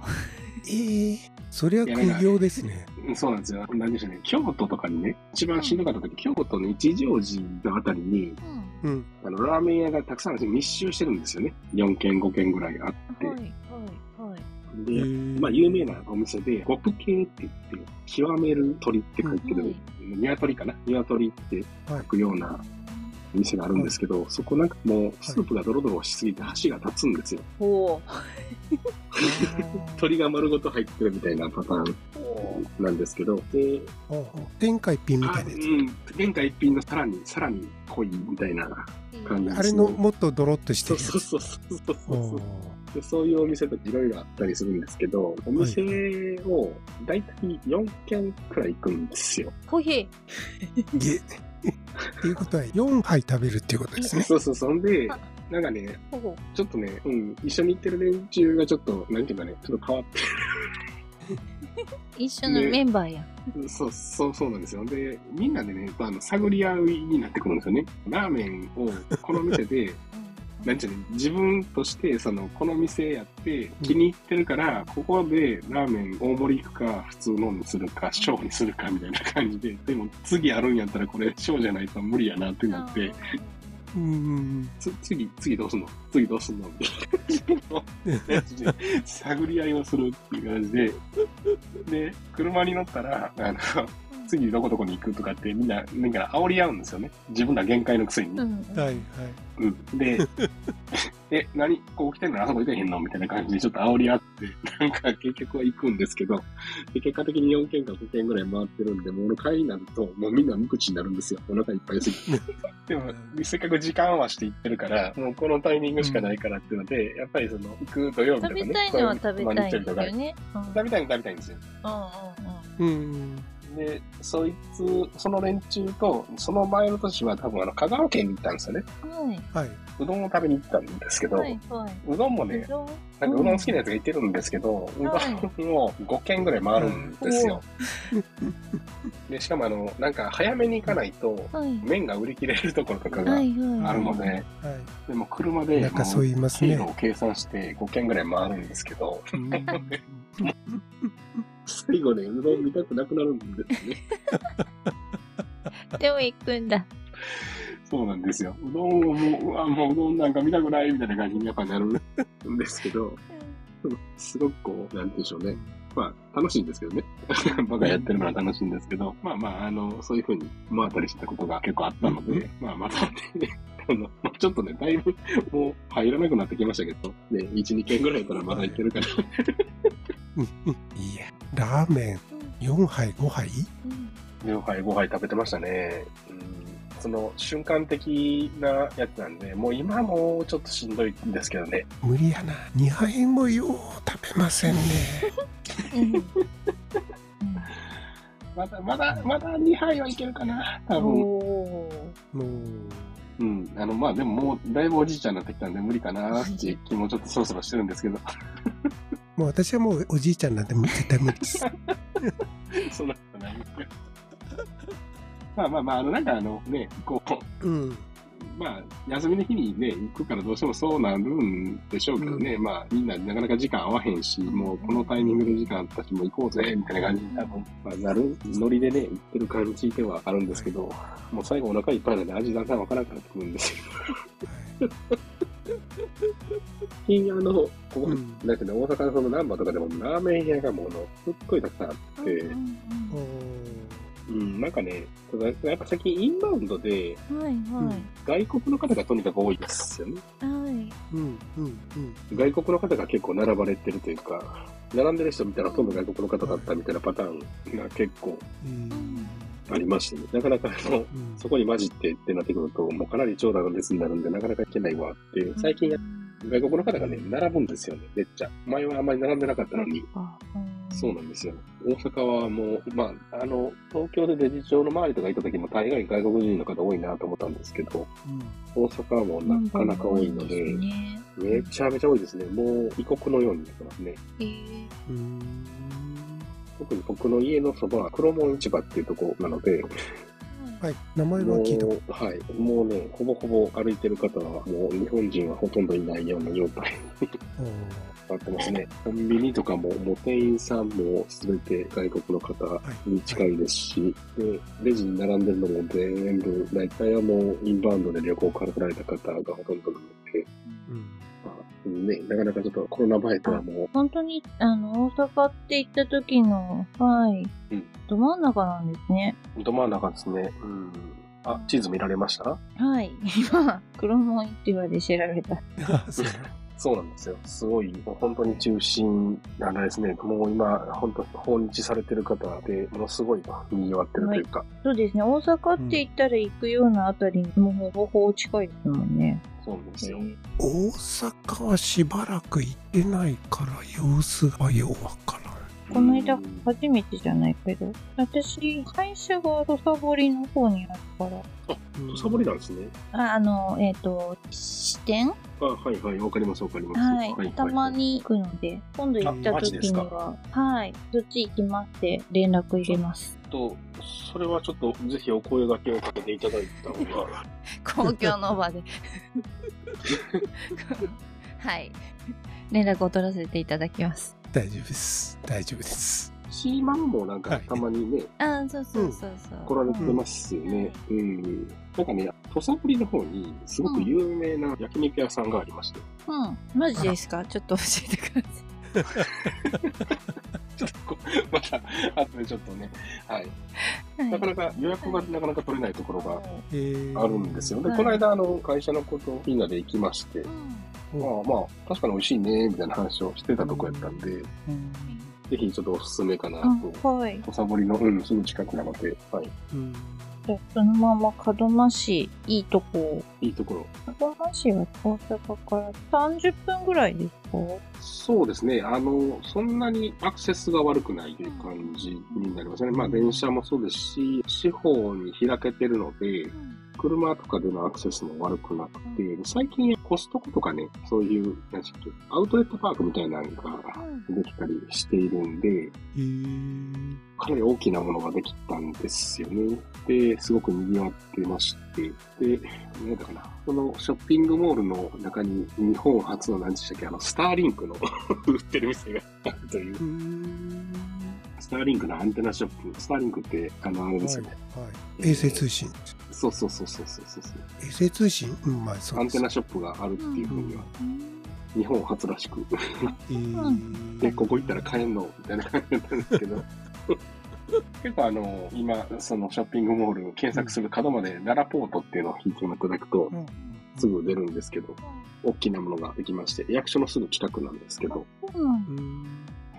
ええそりゃ苦行ですね。そうなんですよ。なんでしょうね。京都とかにね、一番しんどかった時、京都の一乗寺のあたりに、うん。あの、ラーメン屋がたくさん密集してるんですよね。4軒、5軒ぐらいあって。はい、はい、はい。で、えーまあ、有名なお店で、極系って言って、極める鳥って書いてる、鶏かな？鶏って書くような店があるんですけど、そこなんかもう、スープがドロドロしすぎて箸が立つんですよ。ほ 鳥が丸ごと入ってるみたいなパターンなんですけど、で、天下一品みたいなやあうん、天下一品のさらに、さらに濃いみたいな感じつ。あれのもっとドロッとしてる。そうそうそうそうそうでそういうお店とかいろいろあったりするんですけど、お店を大体4軒くらい行くんですよ。コーヒげっていうことは4杯食べるっていうことですね。そうそう、そんであ、なんかね、ちょっとね、うん、一緒に行ってる連中がちょっと、なんていうかね、ちょっと変わって一緒のメンバーや。る。そう、そう、そうなんですよ。で、みんなでね、あの、探り合いになってくるんですよね。ラーメンをこの店で、なんちゅうの、自分として、その、この店やって気に入ってるから、ここでラーメン大盛り行くか、普通のにするか、小にするかみたいな感じで、でも次あるんやったらこれ小じゃないと無理やなってなって、うん。つ次、次どうすんの？次どうすんの？みたいなやつで探り合いをするっていう感じで、で、車に乗ったら、あの、次どこどこに行くとかってみんな、なんか煽り合うんですよね。自分ら限界のくせに。うん。はいはい。うん。で、え、何こう来てんのあそこ行けへんのみたいな感じでちょっと煽り合って、なんか結局は行くんですけど、で結果的に4軒か5軒ぐらい回ってるんで、もう帰りになると、もうみんな無口になるんですよ。お腹いっぱいすぎて。でも、せっかく時間合わせて行ってるから、もうこのタイミングしかないからっていうので、やっぱりその、行く土曜日とかね。食べたいのは食べたいんですよね。うん。食べたいの食べたいんですよ。うんうんうん。で、そいつ、その連中と、その前の年は多分あの、香川県に行ったんですよね。うん。はい。はい。うどんを食べに行ったんですけど、はい。はうどんもい。ねう、どんなんかうどん好きなやつがいてるんですけど、うどんを5軒ぐらい回るんですよ。で、しかもあの、なんか早めに行かないと、はい。麺が売り切れるところとかがはあいはい。るので、はい。でも車でなんかそう言いますね経路を計算して5軒ぐらい回るんですけど、うん 最後ね、うどん見たくなくなるんですね。でも行くんだ。そうなんですよ。うどんをもう、うわ、もううどんなんか見たくないみたいな感じにやっぱなるんですけど、すごくこう、なんて言うんでしょうね。まあ、楽しいんですけどね。僕がやってるのは楽しいんですけど、まあまあ、あの、そういうふうに回ったりしたことが結構あったので、まあまたね、あの、まあちょっとね、だいぶもう入らなくなってきましたけど、ね、1、2軒ぐらいからまだ行ってるから、うんうんいや、ラーメン4杯5杯？うん4杯、5杯食べてましたね。うんその瞬間的なやつなんで、もう今もうちょっとしんどいんですけどね。無理やな。2杯もよう食べませんね。まだ、まだ、まだ2杯はいけるかな、多分。もう、うん。あの、まあでももう、だいぶおじいちゃんになってきたんで無理かなっていう気もちょっとそろそろしてるんですけど。もう私はもうおじいちゃんなんでもう絶対無理です。そんなことない。まあまあまあ、あの、なんかあのね、こう、うん。まあ、休みの日にね、行くからどうしてもそうなるんでしょうけどね、まあ、みんななかなか時間合わへんし、もうこのタイミングで時間あったし、もう行こうぜ、みたいな感じに多分、まあ、なる、ノリでね、行ってる感じではあるんですけど、もう最後お腹いっぱいなんで味だんだんわからなくなってくるんですよ。最近あの、ここ、うん。だけど大阪のその難波とかでもラーメン屋がもうあの、すっごいたくさんあって、うんうん、なんかね、やっぱ最近インバウンドで、うんはいはい。外国の方がとにかく多いですよね。はい。うんうんうん外国の方が結構並ばれてるというか、並んでる人見たらほとんど外国の方だったみたいなパターンが結構うんありましてね。なかなかあの、うんそこに混じってってなってくると、もうかなり長蛇の列になるんで、なかなか行けないわっていう。最近、外国の方がね、並ぶんですよね、めっちゃ。前はあんまり並んでなかったのに。あそうなんですよ。大阪はもう、まあ、あの、東京でデジ町の周りとか行った時も大概外国人の方多いなと思ったんですけど、大阪はもうなかなか多いので、ねめちゃめちゃ多いですね。もう異国のようになってますね。えーうん特に僕の家のそばは黒門市場っていうところなので、はい、名前はも聞いた。こう、はい、もうね、ほぼほぼ歩いてる方は、もう日本人はほとんどいないような状態。にと。なってますね。コンビニとかも、もう店員さんもすべて外国の方に近いですし、で、レジに並んでるのも全部、大体はもうインバウンドで旅行から来られた方がほとんどなので、うん。まあ、ね、なかなかちょっとコロナ前とはも本当に、あの、大阪って行った時の、はい、うんど真ん中なんですね。う、ど真ん中ですね。うん。あ、地図見られました？はい。今、黒門って言われて調べた。あそうなんですよ。すごい、もう本当に中心、あれですね、もう今、本当訪日されてる方で、ものすごい賑わってるというか、そうですね。大阪って言ったら行くようなあたりに、もうほぼほぼ近いですもんね。そうなんですよ。大阪はしばらく行ってないから様子がようわからん。この間うん初めてじゃないけど、私、会社が土佐堀の方にあるから、土佐堀なんですね。ああの、えっ、と、支店？あ、はいはい、わかりますわかります。はい、たま。に行くので、今度行った時には、はい、そっち行きますって連絡入れます。と、それはちょっと、ぜひお声掛けをかけていただいた方が、公共の場で。はい。連絡を取らせていただきます。大丈夫です。大丈夫です。シーマンもなんかはいたまにね、あそうそうそうそう。来られてますよね。うん。なんかね、土佐堀の方にすごく有名な焼肉屋さんがありまして、うん。うん。マジですか？ちょっと教えてくださ ちょっとこう、また、後でちょっとね、はい。い。なかなか予約がなかなか取れないところがえーあるんですよ。で、はいこの間、あの、会社のことみんなで行きまして、まあまあ、確かに美味しいね、みたいな話をしてたとこやったんで、うんぜひちょっとおすすめかなと。あはい。おさぼりの、うん、すぐ近くなので、はい。うんじゃあそのまま門真市、いいとこ。いいところ。門真市は大阪から30分ぐらいですか？そうですね。あの、そんなにアクセスが悪くないという感じになりますね。まあ、電車もそうですし、四方に開けてるので、車とかでのアクセスも悪くなくて、最近コストコとかね、そういう、なんでしたっけアウトレットパークみたいなのができたりしているんで、えー。かなり大きなものができたんですよね。で、すごく賑わってまして、で、なんだかな、このショッピングモールの中に日本初の何でしたっけ、あの、スターリンクの 売ってる店があるという。う、んスターリンクのアンテナショップ、スターリンクって、あの、あれですよね。はい衛星通信。そうそうそうそうそうそう。衛星通信？うんまあそうアンテナショップがあるっていうふうには、日本初らしく。えーで、ここ行ったら買えんの？みたいな感じだったんですけど。結構あの、今、そのショッピングモール検索する角まで奈良ポートっていうのを引いていただくとう、ん。すぐ出るんですけど、大きなものができまして、役所のすぐ近くなんですけど、うん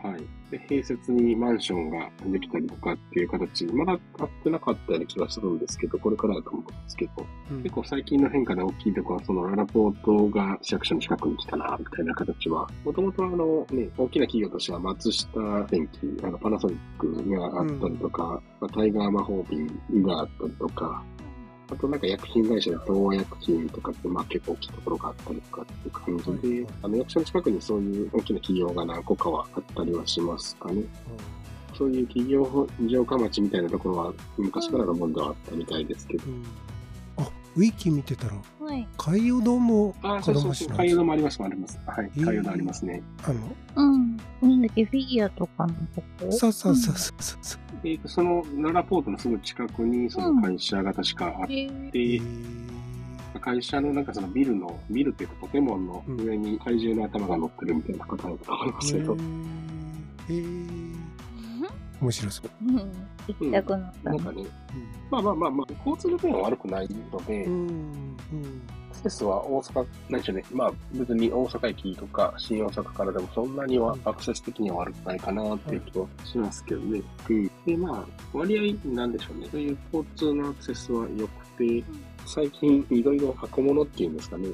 はい。で、併設にマンションができたりとかっていう形、まだ買ってなかったような気がするんですけど、これからだと思うんですけど、うん結構最近の変化で大きいところは、そのララポートが市役所の近くに来たな、みたいな形は、もともとあのね、大きな企業としては松下電機、あのパナソニックがあったりとか、まあ、タイガー魔法瓶があったりとか、あとなんか薬品会社で東薬品とかって、まあ結構大きいところがあったりとかっていう感じで、あの役所の近くにそういう大きな企業が何個かはあったりはしますかね。そういう企業城下町みたいなところは昔からのものではあったみたいですけど。うんあウィキ見てたらはい。海洋堂もあ、そうそうそう。海洋堂もあります、あります。はい。えー海洋堂ありますね。あのうん。なんだっけ、フィギュアとかのとこ？そうそうそうそうそうそうえっ、と、そのララポートのすぐ近くに、その会社が確かあって、えー会社のなんかそのビルの、ビルっていうかポケモンの上に怪獣の頭が乗ってるみたいな方だと思いますけど。えー面白そう。うん。行きたくなったねなんかね、まあまあまあまあ、交通の便は悪くないので、うんうんアクセスは大阪、何でしょうね。まあ別に大阪駅とか新大阪からでもそんなにはアクセス的には悪くないかなっていう気はしますけどね。うん。で、まあ割合なんでしょうね。そういう交通のアクセスは良くて、最近いろいろ箱物っていうんですかね。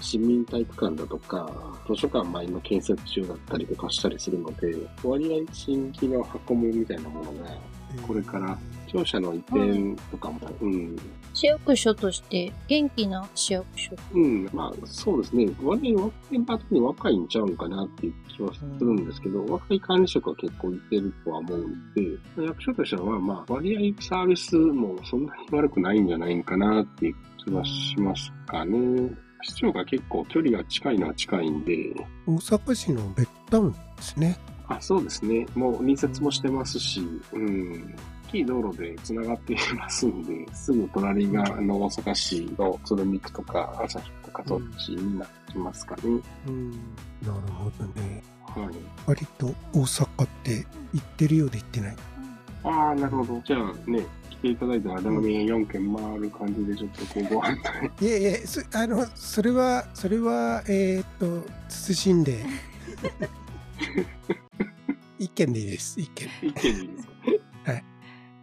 市民体育館だとか、図書館前の建設中だったりとかしたりするので、割合新規の箱物みたいなものが、うんこれから庁舎の移転とかも、うん、市役所として元気な市役所。うん、まあ、そうですね。割合、メンバー的に若いんちゃうんかなっていう気はするんですけど、若い管理職は結構いてるとは思うんで、役所としては、まあ、割合サービスもそんなに悪くないんじゃないかなっていう気はしますかね。市長が結構距離が近いのは近いんで、大阪市のベッドタウンですね。あ、そうですね。もう隣接もしてますし、うん。大きい道路で繋がっていますんで、すぐ隣があの大阪市の鶴見区とか朝日とかそっちになってきますかね。うん、なるほどね。はい。割と大阪って行ってるようで行ってない。ああ、なるほど。じゃあね、来ていただいたらラーメン4軒回る感じでちょっとこうご飯といやいや、そあの、それは、それは、えーっと、慎んで。一件でいいです。一件。一軒でいいですか？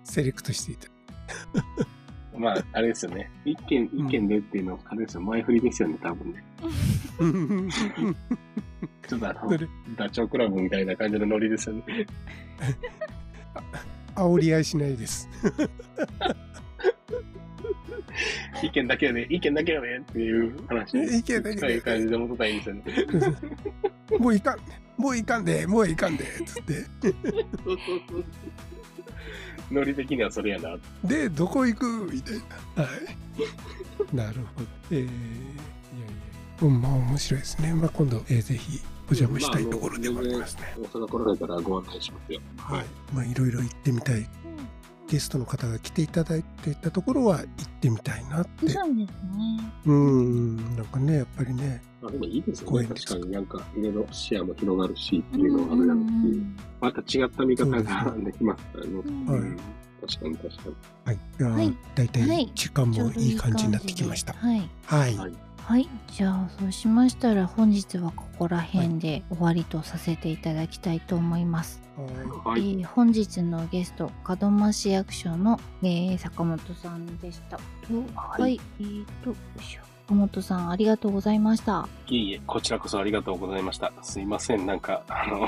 セレクトしていた。まあ、あれですよね。一軒、一軒でっていうのは、あれですよ。前振りですよね、多分ね。ちょっとあのダチョウ倶楽部みたいな感じのノリですよね。煽り合いしないです。一軒だけやで、一軒だけやでっていう話に一軒だけそういう感じで戻ったらいいんですよね。もういかん、もういかんで、もういかんで、つって。ノリ的にはそれやな。で、どこ行くみたいな。はい。なるほど。えー、いやいや。うん、まあ面白いですね。まあ今度、えーぜひお邪魔したいところでもありますね。大阪来られたらご案内しますよ。はい。まあいろいろ行ってみたい。ゲストの方が来ていただいていたところは行ってみたいなって。そうですね。うん、なんかね、やっぱりね。まあでもいいですよね。確かになんか、いろいろ視野も広がるしっていうのがあるやろうし、また違った見方ができますからね。はいうん確かに確かに。はい。では、はいだいたはいい時間もいい感じになってきました。はい。はい。はいはい。じゃあ、そうしましたら本日はここら辺で終わりとさせていただきたいと思います。ははい。えー本日のゲスト門真市役所の、えー坂本さんでした。はい、はいえーとよいしょ坂本さんありがとうございました。いえいえ、こちらこそありがとうございました。すいません、なんか、あの、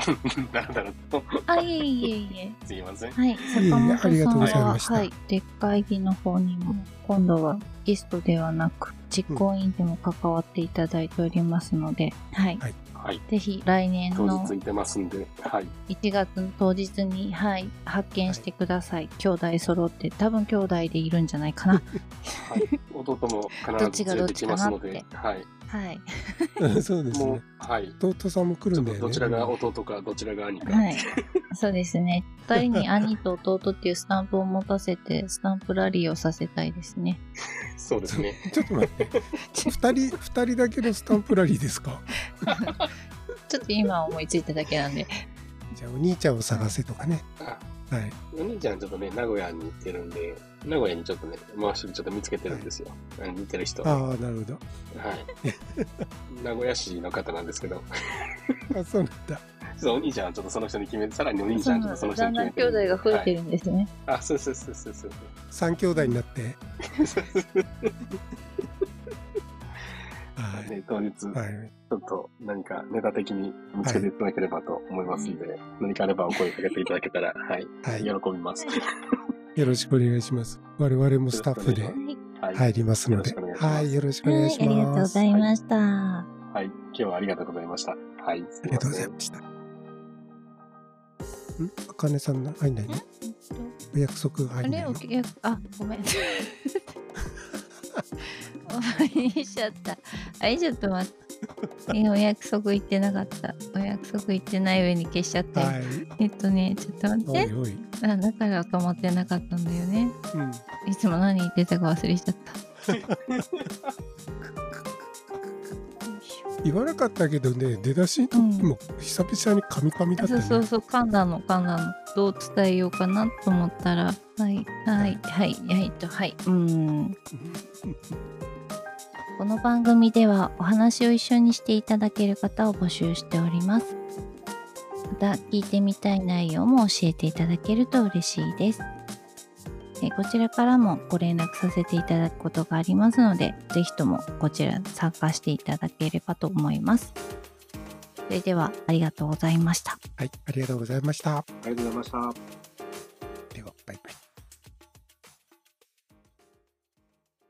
だらだらと。あいえいえいえ。すいません。はい、坂本さんははい、でっかい議の方にも今度はゲストではなく実行委員でも関わっていただいておりますので、はい、はいはい。ぜひ来年当の日いてますんで、はい。1月の当日に、はい、発見してください。兄弟揃って、多分兄弟でいるんじゃないかな。はい。弟も必ず連れてきますので、はい。はい。い。そうですもね。う、はい。弟さんも来るんだよね。どちらが弟か、どちらが兄か。はい。そうですね。二人に兄と弟っていうスタンプを持たせて、スタンプラリーをさせたいですね。そうですね。ちょっと待って。二人、二人だけのスタンプラリーですか？ちょっと今思いついただけなんで。じゃあお兄ちゃんを探せとかね。あはい。お兄ちゃんちょっとね、名古屋に行ってるんで、名古屋にちょっとね、もうすぐちょっと見つけてるんですよ。あ似てる人。はああ、なるほど。い。名古屋市の方なんですけど、あ、そうなんだ。そうお兄ちゃんはちょっとその人に決めて、さらにお兄ちゃんはちょっとその人に決めて兄弟が増えてる。るんですね。はいあ、そうそうそうそうそう。三兄弟になって？はい。ね、当日、ちはい。ょっと何かネタ的に見つけていただければと思いますので、何かあればお声かけていただけたら、はい、はい。喜よびます。ろしくお願いします。我々もスタッフではい。入りますのでよろしくお願いし。ますはい。よろしくお願いしはい、ありがとうご。ざいました。はい。今日はありがとうございました。はい。すありがとうございました。ん？あかねさんの、はい、何お約束があれ入んないのおきあ、ごめん。いしちゃった。あれちょっと待って。えお約束言ってなかった。お約束言ってない上に消しちゃったよ。はい。えっとね、ちょっと待って。おいおい。あだから止まってなかったんだよね。うん。いつも何言ってたか忘れちゃった。言わなかったけどね、出だしの時も久々にカミカミだったね。そうそうそう、噛んだの、噛んだの。どう伝えようかなと思ったら、はい、はい、はい、はい、と、はい、うーん。この番組ではお話を一緒にしていただける方を募集しております。また聞いてみたい内容も教えていただけると嬉しいです。えこちらからもご連絡させていただくことがありますので、ぜひともこちら参加していただければと思います。それではありがとうございました。はい、ありがとうございました。ありがとうございました。